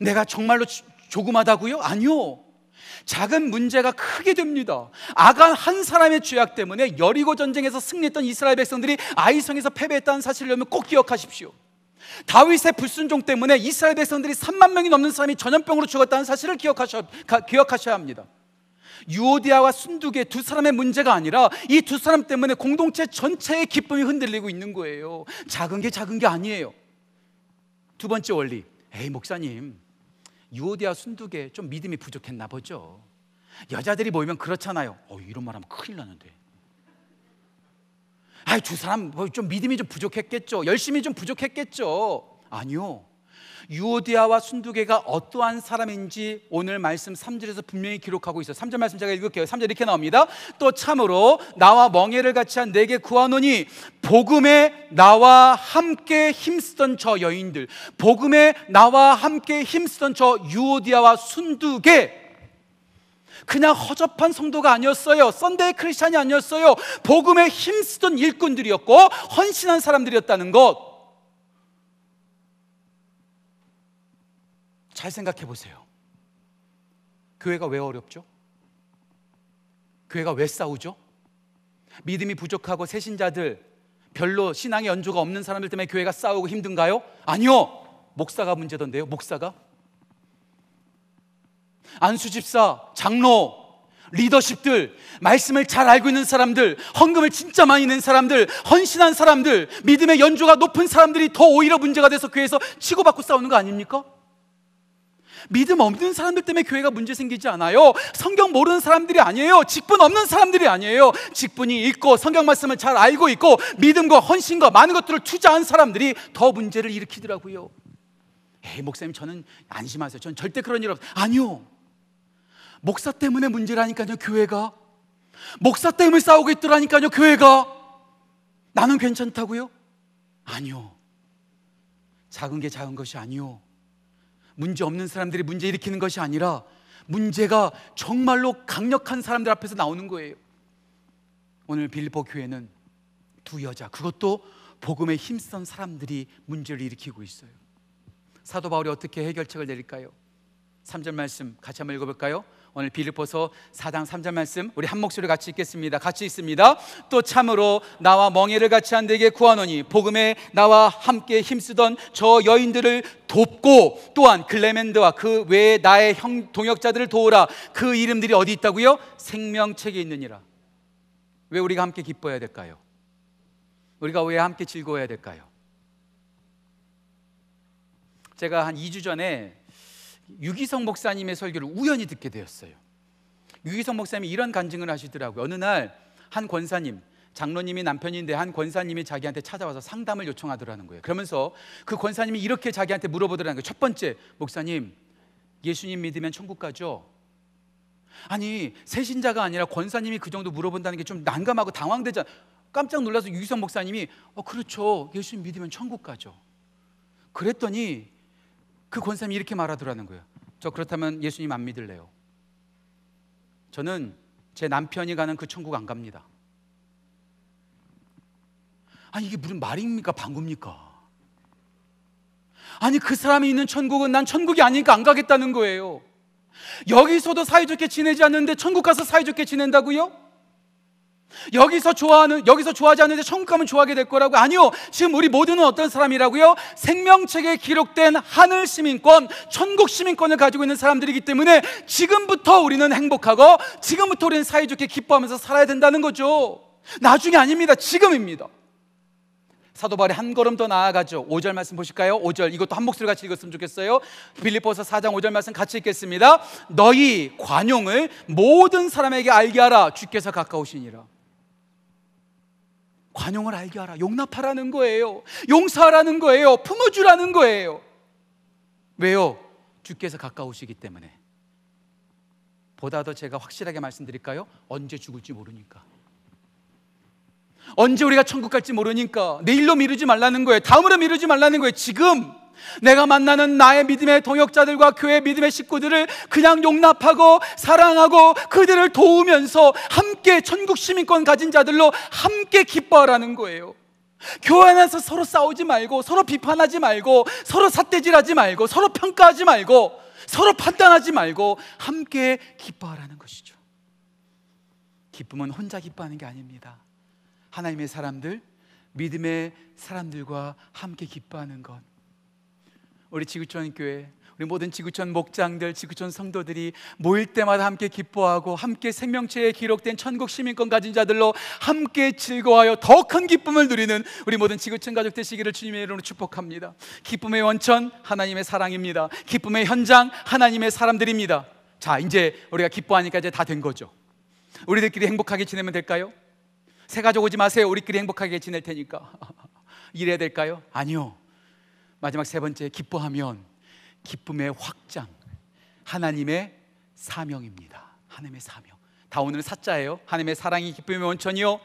내가 정말로 조그마다고요? 아니요. 작은 문제가 크게 됩니다. 아간 한 사람의 죄악 때문에 여리고 전쟁에서 승리했던 이스라엘 백성들이 아이성에서 패배했다는 사실을 꼭 기억하십시오. 다윗의 불순종 때문에 이스라엘 백성들이 3만 명이 넘는 사람이 전염병으로 죽었다는 사실을 기억하셔, 가, 기억하셔야 합니다. 유오디아와 순두계 두 사람의 문제가 아니라 이 두 사람 때문에 공동체 전체의 기쁨이 흔들리고 있는 거예요. 작은 게 작은 게 아니에요. 두 번째 원리. 에이 목사님, 유오디아 순두계 좀 믿음이 부족했나 보죠. 여자들이 모이면 그렇잖아요. 어, 이런 말 하면 큰일 나는데. 아이 두 사람 뭐좀 믿음이 좀 부족했겠죠. 열심히 좀 부족했겠죠. 아니요. 유오디아와 순두개가 어떠한 사람인지 오늘 말씀 3절에서 분명히 기록하고 있어요. 3절 말씀 제가 읽을게요. 3절 이렇게 나옵니다. 또 참으로 나와 멍에를 같이 한 내게 구하노니 복음에 나와 함께 힘쓰던 저 여인들, 복음에 나와 함께 힘쓰던 저 유오디아와 순두개 그냥 허접한 성도가 아니었어요. 썬데이 크리스찬이 아니었어요. 복음에 힘쓰던 일꾼들이었고 헌신한 사람들이었다는 것. 잘 생각해 보세요. 교회가 왜 어렵죠? 교회가 왜 싸우죠? 믿음이 부족하고 새신자들 별로 신앙의 연조가 없는 사람들 때문에 교회가 싸우고 힘든가요? 아니요. 목사가 문제던데요. 목사가 안수 집사, 장로, 리더십들, 말씀을 잘 알고 있는 사람들, 헌금을 진짜 많이 낸 사람들, 헌신한 사람들, 믿음의 연조가 높은 사람들이 더 오히려 문제가 돼서 교회에서 치고받고 싸우는 거 아닙니까? 믿음 없는 사람들 때문에 교회가 문제 생기지 않아요. 성경 모르는 사람들이 아니에요. 직분 없는 사람들이 아니에요. 직분이 있고 성경 말씀을 잘 알고 있고 믿음과 헌신과 많은 것들을 투자한 사람들이 더 문제를 일으키더라고요. 에이, 목사님 저는 안심하세요. 저는 절대 그런 일 없어요. 아니요. 목사 때문에 문제라니까요, 교회가. 목사 때문에 싸우고 있더라니까요, 교회가. 나는 괜찮다고요? 아니요. 작은 게 작은 것이 아니요. 문제 없는 사람들이 문제 일으키는 것이 아니라 문제가 정말로 강력한 사람들 앞에서 나오는 거예요. 오늘 빌보 교회는 두 여자, 그것도 복음에 힘쓴 사람들이 문제를 일으키고 있어요. 사도 바울이 어떻게 해결책을 내릴까요? 3절 말씀 같이 한번 읽어볼까요? 오늘 빌립보서 4장 3절 말씀 우리 한 목소리 같이 읽겠습니다. 같이 읽습니다. 또 참으로 나와 멍에를 같이 한 데게 구하노니 복음에 나와 함께 힘쓰던 저 여인들을 돕고 또한 글레멘드와 그 외에 나의 형 동역자들을 도우라. 그 이름들이 어디 있다고요? 생명책에 있느니라. 왜 우리가 함께 기뻐해야 될까요? 우리가 왜 함께 즐거워해야 될까요? 제가 한 2주 전에 유기성 목사님의 설교를 우연히 듣게 되었어요. 유기성 목사님이 이런 간증을 하시더라고요. 어느 날 한 권사님, 장로님이 남편인데 한 권사님이 자기한테 찾아와서 상담을 요청하더라는 거예요. 그러면서 그 권사님이 이렇게 자기한테 물어보더라는 거예요. 첫 번째, 목사님, 예수님 믿으면 천국 가죠? 아니, 새신자가 아니라 권사님이 그 정도 물어본다는 게 좀 난감하고 당황되잖아. 깜짝 놀라서 유기성 목사님이 어, 그렇죠. 예수님 믿으면 천국 가죠. 그랬더니 그 권사님이 이렇게 말하더라는 거예요. 저 그렇다면 예수님 안 믿을래요. 저는 제 남편이 가는 그 천국 안 갑니다. 아니 이게 무슨 말입니까? 방구입니까? 아니 그 사람이 있는 천국은 난 천국이 아니니까 안 가겠다는 거예요. 여기서도 사이좋게 지내지 않는데 천국 가서 사이좋게 지낸다고요? 여기서 좋아하는 여기서 좋아하지 않는데 천국 가면 좋아하게 될 거라고 아니요. 지금 우리 모두는 어떤 사람이라고요? 생명책에 기록된 하늘 시민권, 천국 시민권을 가지고 있는 사람들이기 때문에 지금부터 우리는 행복하고 지금부터 우리는 사이좋게 기뻐하면서 살아야 된다는 거죠. 나중에 아닙니다. 지금입니다. 사도 바울이 한 걸음 더 나아가죠. 5절 말씀 보실까요? 5절 이것도 한 목소리 같이 읽었으면 좋겠어요. 빌립보서 4장 5절 말씀 같이 읽겠습니다. 너희 관용을 모든 사람에게 알게 하라. 주께서 가까우시니라. 관용을 알게 하라. 용납하라는 거예요. 용서하라는 거예요. 품어주라는 거예요. 왜요? 주께서 가까우시기 때문에. 보다 더 제가 확실하게 말씀드릴까요? 언제 죽을지 모르니까. 언제 우리가 천국 갈지 모르니까 내일로 미루지 말라는 거예요. 다음으로 미루지 말라는 거예요. 지금 내가 만나는 나의 믿음의 동역자들과 교회 믿음의 식구들을 그냥 용납하고 사랑하고 그들을 도우면서 함께 천국 시민권 가진 자들로 함께 기뻐하라는 거예요. 교회 안에서 서로 싸우지 말고 서로 비판하지 말고 서로 삿대질하지 말고 서로 평가하지 말고 서로 판단하지 말고 함께 기뻐하라는 것이죠. 기쁨은 혼자 기뻐하는 게 아닙니다. 하나님의 사람들, 믿음의 사람들과 함께 기뻐하는 것. 우리 지구촌 교회, 우리 모든 지구촌 목장들, 지구촌 성도들이 모일 때마다 함께 기뻐하고 함께 생명체에 기록된 천국 시민권 가진 자들로 함께 즐거워하여 더 큰 기쁨을 누리는 우리 모든 지구촌 가족 되시기를 주님의 이름으로 축복합니다. 기쁨의 원천 하나님의 사랑입니다. 기쁨의 현장 하나님의 사람들입니다. 자, 이제 우리가 기뻐하니까 이제 다 된 거죠. 우리들끼리 행복하게 지내면 될까요? 새 가족 오지 마세요. 우리끼리 행복하게 지낼 테니까. [laughs] 이래야 될까요? 아니요. 마지막 세 번째 기뻐하면 기쁨의 확장 하나님의 사명입니다. 하나님의 사명. 다 오늘 사자예요. 하나님의 사랑이 기쁨의 원천이요.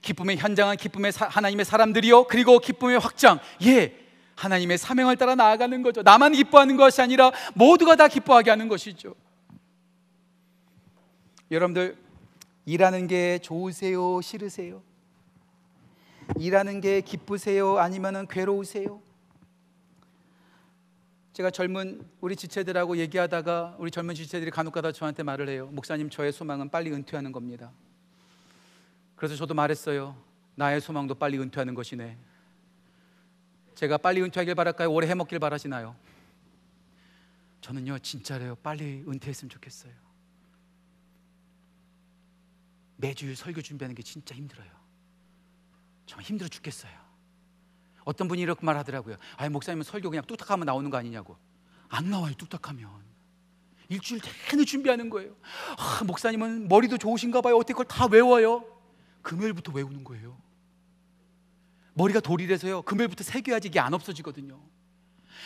기쁨의 현장은 기쁨의 사, 하나님의 사람들이요. 그리고 기쁨의 확장. 예. 하나님의 사명을 따라 나아가는 거죠. 나만 기뻐하는 것이 아니라 모두가 다 기뻐하게 하는 것이죠. 여러분들 일하는 게 좋으세요? 싫으세요? 일하는 게 기쁘세요? 아니면은 괴로우세요? 제가 젊은 우리 지체들하고 얘기하다가 우리 젊은 지체들이 간혹가다 저한테 말을 해요. 목사님 저의 소망은 빨리 은퇴하는 겁니다. 그래서 저도 말했어요. 나의 소망도 빨리 은퇴하는 것이네. 제가 빨리 은퇴하길 바랄까요? 오래 해먹길 바라시나요? 저는요 진짜로요 빨리 은퇴했으면 좋겠어요. 매주일 설교 준비하는 게 진짜 힘들어요. 정말 힘들어 죽겠어요. 어떤 분이 이렇게 말하더라고요. 아, 목사님은 설교 그냥 뚝딱하면 나오는 거 아니냐고. 안 나와요, 뚝딱하면. 일주일 내내 준비하는 거예요. 아, 목사님은 머리도 좋으신가 봐요. 어떻게 그걸 다 외워요? 금요일부터 외우는 거예요. 머리가 돌이라서요. 금요일부터 새겨야지 이게 안 없어지거든요.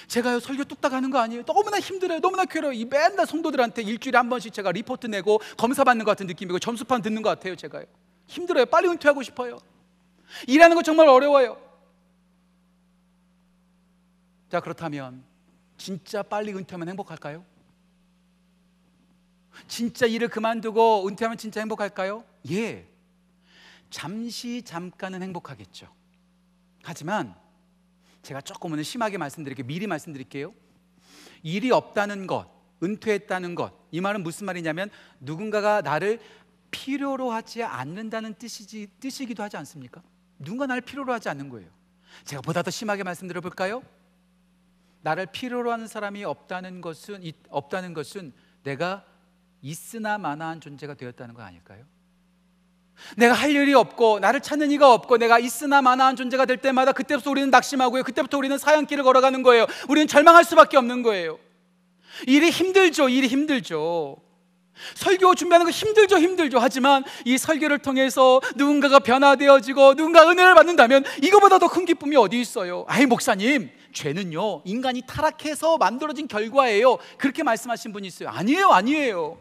제가요 설교 뚝딱 하는 거 아니에요. 너무나 힘들어요. 너무나 괴로워요. 이 맨날 성도들한테 일주일에 한 번씩 제가 리포트 내고 검사 받는 것 같은 느낌이고 점수판 듣는 것 같아요. 제가요. 힘들어요. 빨리 은퇴하고 싶어요. 일하는 거 정말 어려워요. 자 그렇다면 진짜 빨리 은퇴하면 행복할까요? 진짜 일을 그만두고 은퇴하면 진짜 행복할까요? 예. 잠시 잠깐은 행복하겠죠. 하지만 제가 조금 오늘 심하게 말씀드릴게요. 미리 말씀드릴게요. 일이 없다는 것, 은퇴했다는 것. 이 말은 무슨 말이냐면 누군가가 나를 필요로 하지 않는다는 뜻이지 뜻이기도 하지 않습니까? 누군가 나를 필요로 하지 않는 거예요. 제가 보다 더 심하게 말씀드려 볼까요? 나를 필요로 하는 사람이 없다는 것은 없다는 것은 내가 있으나 마나한 존재가 되었다는 거 아닐까요? 내가 할 일이 없고 나를 찾는 이가 없고 내가 있으나 마나한 존재가 될 때마다 그때부터 우리는 낙심하고요. 그때부터 우리는 사양길을 걸어가는 거예요. 우리는 절망할 수밖에 없는 거예요. 일이 힘들죠. 일이 힘들죠. 설교 준비하는 거 힘들죠, 힘들죠. 하지만 이 설교를 통해서 누군가가 변화되어지고 누군가 은혜를 받는다면 이거보다 더 큰 기쁨이 어디 있어요? 아이, 목사님, 죄는요, 인간이 타락해서 만들어진 결과예요. 그렇게 말씀하신 분이 있어요. 아니에요, 아니에요.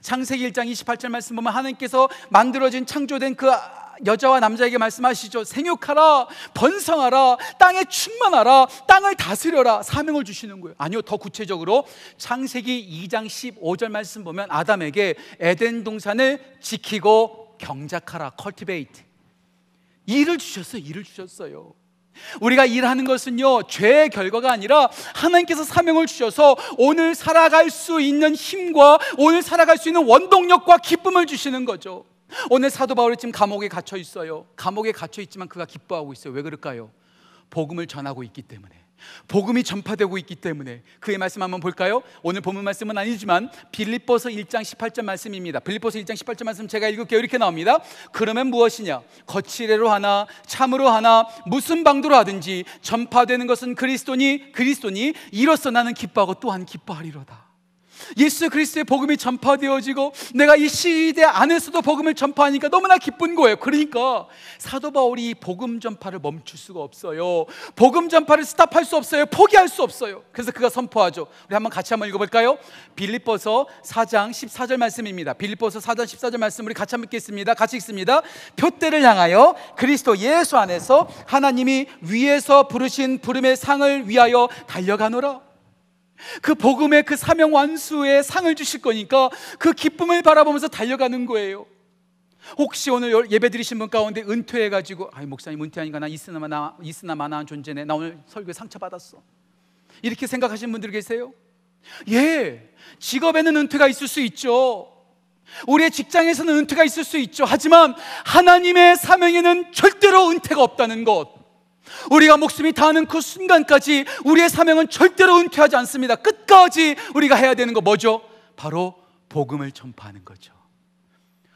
창세기 1장 28절 말씀 보면 하나님께서 만들어진 창조된 그 여자와 남자에게 말씀하시죠. 생육하라, 번성하라, 땅에 충만하라, 땅을 다스려라. 사명을 주시는 거예요. 아니요, 더 구체적으로 창세기 2장 15절 말씀 보면 아담에게 에덴 동산을 지키고 경작하라, 컬티베이트. 일을 주셨어요. 일을 주셨어요. 우리가 일하는 것은요, 죄의 결과가 아니라 하나님께서 사명을 주셔서 오늘 살아갈 수 있는 힘과 오늘 살아갈 수 있는 원동력과 기쁨을 주시는 거죠. 오늘 사도 바울이 지금 감옥에 갇혀 있어요. 감옥에 갇혀 있지만 그가 기뻐하고 있어요. 왜 그럴까요? 복음을 전하고 있기 때문에. 복음이 전파되고 있기 때문에 그의 말씀 한번 볼까요? 오늘 본문 말씀은 아니지만 빌립보서 1장 18절 말씀입니다. 빌립보서 1장 18절 말씀 제가 읽을게요. 이렇게 나옵니다. 그러면 무엇이냐? 거칠애로 하나 참으로 하나 무슨 방도로 하든지 전파되는 것은 그리스도니 그리스도니 이로써 나는 기뻐하고 또한 기뻐하리로다. 예수 그리스도의 복음이 전파되어지고 내가 이 시대 안에서도 복음을 전파하니까 너무나 기쁜 거예요. 그러니까 사도 바울이 복음 전파를 멈출 수가 없어요. 복음 전파를 스탑할 수 없어요. 포기할 수 없어요. 그래서 그가 선포하죠. 우리 한번 같이 한번 읽어볼까요? 빌립보서 4장 14절 말씀입니다. 빌립보서 4장 14절 말씀 우리 같이 한번 읽겠습니다. 같이 읽습니다. 표대를 향하여 그리스도 예수 안에서 하나님이 위에서 부르신 부름의 상을 위하여 달려가노라. 그 복음의 그 사명 완수의 상을 주실 거니까 그 기쁨을 바라보면서 달려가는 거예요. 혹시 오늘 예배 드리신 분 가운데 은퇴해 가지고 아이 목사님 은퇴하니까 나 있으나 마나 있으나 마나한 존재네. 나 오늘 설교에 상처 받았어. 이렇게 생각하시는 분들 계세요? 예, 직업에는 은퇴가 있을 수 있죠. 우리의 직장에서는 은퇴가 있을 수 있죠. 하지만 하나님의 사명에는 절대로 은퇴가 없다는 것. 우리가 목숨이 다하는 그 순간까지 우리의 사명은 절대로 은퇴하지 않습니다. 끝까지 우리가 해야 되는 거 뭐죠? 바로 복음을 전파하는 거죠.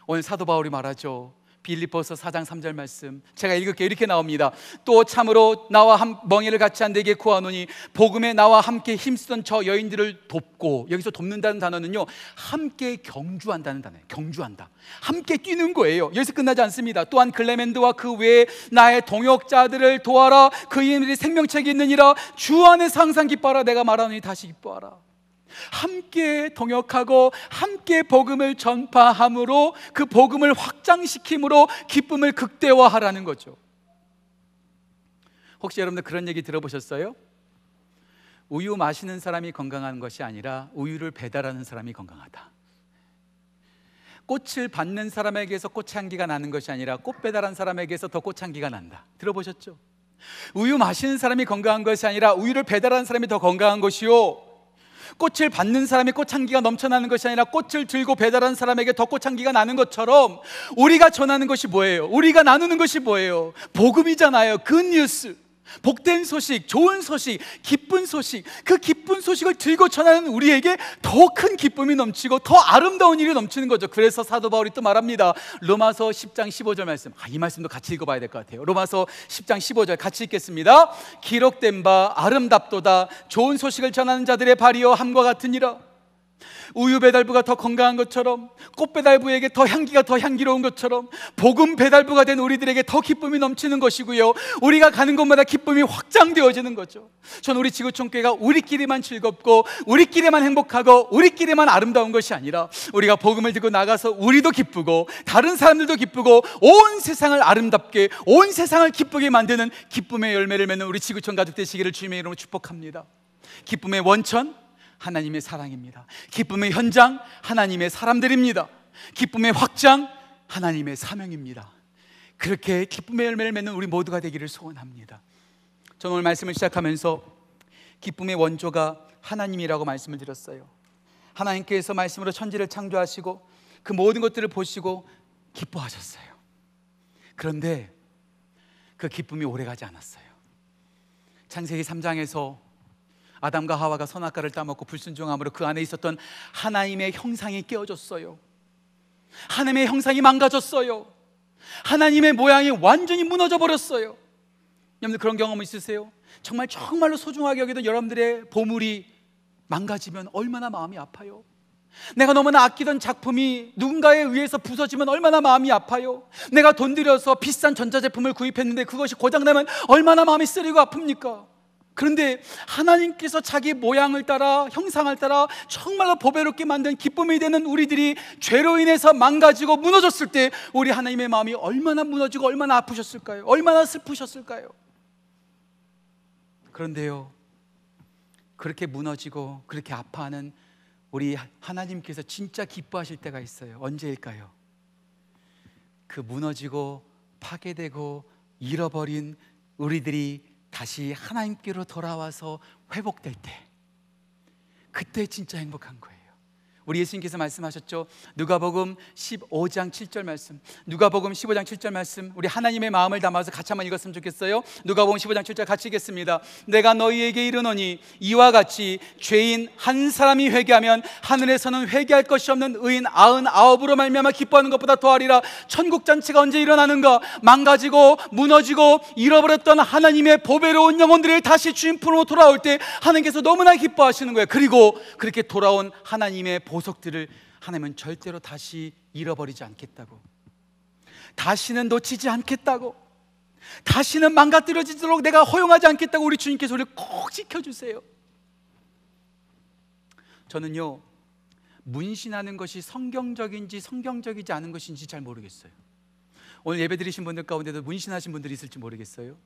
오늘 사도 바울이 말하죠. 빌립보서 4장 3절 말씀 제가 읽을게 이렇게 나옵니다. 또 참으로 나와 한 멍에를 같이 한 데게 구하노니 복음에 나와 함께 힘쓰던 저 여인들을 돕고 여기서 돕는다는 단어는요 함께 경주한다는 단어예요. 경주한다. 함께 뛰는 거예요. 여기서 끝나지 않습니다. 또한 글레멘드와 그 외에 나의 동역자들을 도와라. 그 이들이 생명책이 있느니라. 주 안에서 항상 기뻐하라. 내가 말하노니 다시 기뻐하라. 함께 동역하고 함께 복음을 전파함으로 그 복음을 확장시킴으로 기쁨을 극대화하라는 거죠. 혹시 여러분들 그런 얘기 들어보셨어요? 우유 마시는 사람이 건강한 것이 아니라 우유를 배달하는 사람이 건강하다. 꽃을 받는 사람에게서 꽃향기가 나는 것이 아니라 꽃 배달한 사람에게서 더 꽃향기가 난다. 들어보셨죠? 우유 마시는 사람이 건강한 것이 아니라 우유를 배달하는 사람이 더 건강한 것이요. 꽃을 받는 사람이 꽃향기가 넘쳐나는 것이 아니라 꽃을 들고 배달하는 사람에게 더 꽃향기가 나는 것처럼 우리가 전하는 것이 뭐예요? 우리가 나누는 것이 뭐예요? 복음이잖아요. 굿뉴스. 복된 소식, 좋은 소식, 기쁜 소식, 그 기쁜 소식을 들고 전하는 우리에게 더 큰 기쁨이 넘치고 더 아름다운 일이 넘치는 거죠. 그래서 사도 바울이 또 말합니다. 로마서 10장 15절 말씀. 아, 이 말씀도 같이 읽어봐야 될 것 같아요. 로마서 10장 15절 같이 읽겠습니다. 기록된 바 아름답도다. 좋은 소식을 전하는 자들의 발이여 함과 같으니라. 우유 배달부가 더 건강한 것처럼 꽃 배달부에게 더 향기가 더 향기로운 것처럼 복음 배달부가 된 우리들에게 더 기쁨이 넘치는 것이고요. 우리가 가는 곳마다 기쁨이 확장되어지는 거죠. 전 우리 지구촌 교회가 우리끼리만 즐겁고 우리끼리만 행복하고 우리끼리만 아름다운 것이 아니라 우리가 복음을 들고 나가서 우리도 기쁘고 다른 사람들도 기쁘고 온 세상을 아름답게 온 세상을 기쁘게 만드는 기쁨의 열매를 맺는 우리 지구촌 가족 되시기를 주님의 이름으로 축복합니다. 기쁨의 원천 하나님의 사랑입니다. 기쁨의 현장 하나님의 사람들입니다. 기쁨의 확장 하나님의 사명입니다. 그렇게 기쁨의 열매를 맺는 우리 모두가 되기를 소원합니다. 저는 오늘 말씀을 시작하면서 기쁨의 원조가 하나님이라고 말씀을 드렸어요. 하나님께서 말씀으로 천지를 창조하시고 그 모든 것들을 보시고 기뻐하셨어요. 그런데 그 기쁨이 오래 가지 않았어요. 창세기 3장에서 아담과 하와가 선악과를 따먹고 불순종함으로 그 안에 있었던 하나님의 형상이 깨어졌어요. 하나님의 형상이 망가졌어요. 하나님의 모양이 완전히 무너져 버렸어요. 여러분들 그런 경험 있으세요? 정말 정말로 소중하게 여기던 여러분들의 보물이 망가지면 얼마나 마음이 아파요. 내가 너무나 아끼던 작품이 누군가에 의해서 부서지면 얼마나 마음이 아파요. 내가 돈 들여서 비싼 전자제품을 구입했는데 그것이 고장나면 얼마나 마음이 쓰리고 아픕니까? 그런데 하나님께서 자기 모양을 따라 형상을 따라 정말로 보배롭게 만든 기쁨이 되는 우리들이 죄로 인해서 망가지고 무너졌을 때 우리 하나님의 마음이 얼마나 무너지고 얼마나 아프셨을까요? 얼마나 슬프셨을까요? 그런데요. 그렇게 무너지고 그렇게 아파하는 우리 하나님께서 진짜 기뻐하실 때가 있어요. 언제일까요? 그 무너지고 파괴되고 잃어버린 우리들이 다시 하나님께로 돌아와서 회복될 때 그때 진짜 행복한 거예요. 우리 예수님께서 말씀하셨죠. 누가복음 15장 7절 말씀. 누가복음 15장 7절 말씀. 우리 하나님의 마음을 담아서 같이 한번 읽었으면 좋겠어요. 누가복음 15장 7절 같이 읽겠습니다. 내가 너희에게 이르노니 이와 같이 죄인 한 사람이 회개하면 하늘에서는 회개할 것이 없는 의인 아흔 아홉으로 말미암아 기뻐하는 것보다 더하리라. 천국 잔치가 언제 일어나는가? 망가지고 무너지고 잃어버렸던 하나님의 보배로운 영혼들이 다시 주인 품으로 돌아올 때 하나님께서 너무나 기뻐하시는 거예요. 그리고 그렇게 돌아온 하나님의 보석들을 하나님은 절대로 다시 잃어버리지 않겠다고. 다시는 놓치지 않겠다고. 다시는 망가뜨려지도록 내가 허용하지 않겠다고 우리 주님께서 우리를 꼭 지켜주세요. 저는요, 문신하는 것이 성경적인지 성경적이지 않은 것인지 잘 모르겠어요. 오늘 예배 드리신 분들 가운데도 문신하신 분들이 있을지 모르겠어요.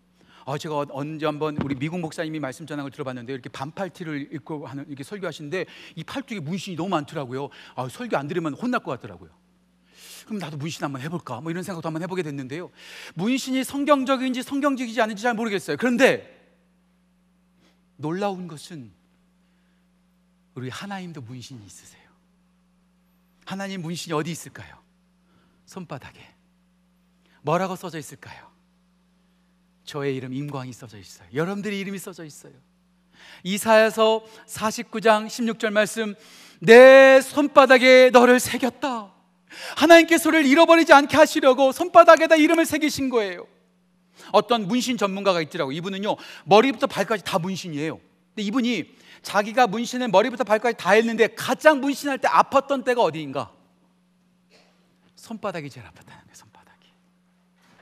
아, 제가 언제 한번 우리 미국 목사님이 말씀 전한 걸 들어봤는데 이렇게 반팔 티를 입고 하는 이렇게 설교하시는데 이 팔뚝에 문신이 너무 많더라고요. 아, 설교 안 들으면 혼날 것 같더라고요. 그럼 나도 문신 한번 해볼까? 뭐 이런 생각도 한번 해보게 됐는데요. 문신이 성경적인지 성경적이지 않은지 잘 모르겠어요. 그런데 놀라운 것은 우리 하나님도 문신이 있으세요. 하나님 문신이 어디 있을까요? 손바닥에. 뭐라고 써져 있을까요? 저의 이름 임광이 써져 있어요. 여러분들의 이름이 써져 있어요. 이사야서 49장 16절 말씀 내 손바닥에 너를 새겼다. 하나님께서 를 잃어버리지 않게 하시려고 손바닥에다 이름을 새기신 거예요. 어떤 문신 전문가가 있더라고. 이분은요 머리부터 발까지 다 문신이에요. 근데 이분이 자기가 문신을 머리부터 발까지 다 했는데 가장 문신할 때 아팠던 때가 어디인가? 손바닥이 제일 아팠다는 거예요. 손바닥이.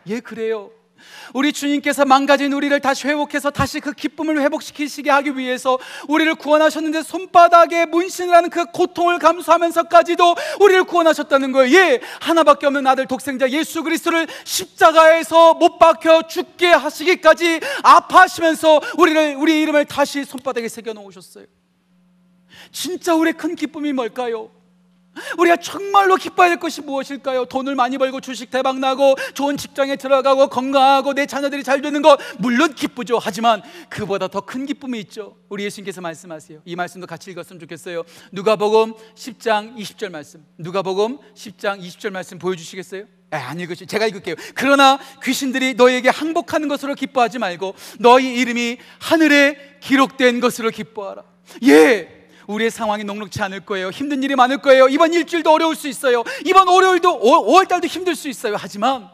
예, 그래요. 우리 주님께서 망가진 우리를 다시 회복해서 다시 그 기쁨을 회복시키시게 하기 위해서 우리를 구원하셨는데 손바닥에 문신을 하는 그 고통을 감수하면서까지도 우리를 구원하셨다는 거예요. 예, 하나밖에 없는 아들 독생자 예수 그리스도를 십자가에서 못 박혀 죽게 하시기까지 아파하시면서 우리를 우리 이름을 다시 손바닥에 새겨 놓으셨어요. 진짜 우리의 큰 기쁨이 뭘까요? 우리가 정말로 기뻐야 될 것이 무엇일까요? 돈을 많이 벌고 주식 대박 나고 좋은 직장에 들어가고 건강하고 내 자녀들이 잘 되는 것 물론 기쁘죠. 하지만 그보다 더 큰 기쁨이 있죠. 우리 예수님께서 말씀하세요. 이 말씀도 같이 읽었으면 좋겠어요. 누가복음 10장 20절 말씀. 누가복음 10장 20절 말씀 보여 주시겠어요? 안 읽으시. 제가 읽을게요. 그러나 귀신들이 너에게 항복하는 것으로 기뻐하지 말고 너희 이름이 하늘에 기록된 것으로 기뻐하라. 예. 우리의 상황이 녹록지 않을 거예요. 힘든 일이 많을 거예요. 이번 일주일도 어려울 수 있어요. 이번 월요일도 5월 달도 힘들 수 있어요. 하지만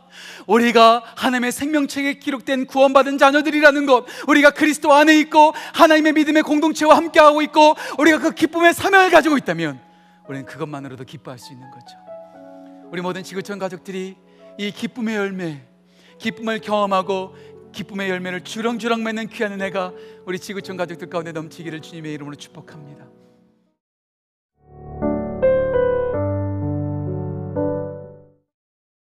우리가 하나님의 생명책에 기록된 구원받은 자녀들이라는 것, 우리가 그리스도 안에 있고 하나님의 믿음의 공동체와 함께하고 있고 우리가 그 기쁨의 사명을 가지고 있다면 우리는 그것만으로도 기뻐할 수 있는 거죠. 우리 모든 지구촌 가족들이 이 기쁨의 열매, 기쁨을 경험하고 기쁨의 열매를 주렁주렁 맺는 귀한 은혜가 우리 지구촌 가족들 가운데 넘치기를 주님의 이름으로 축복합니다.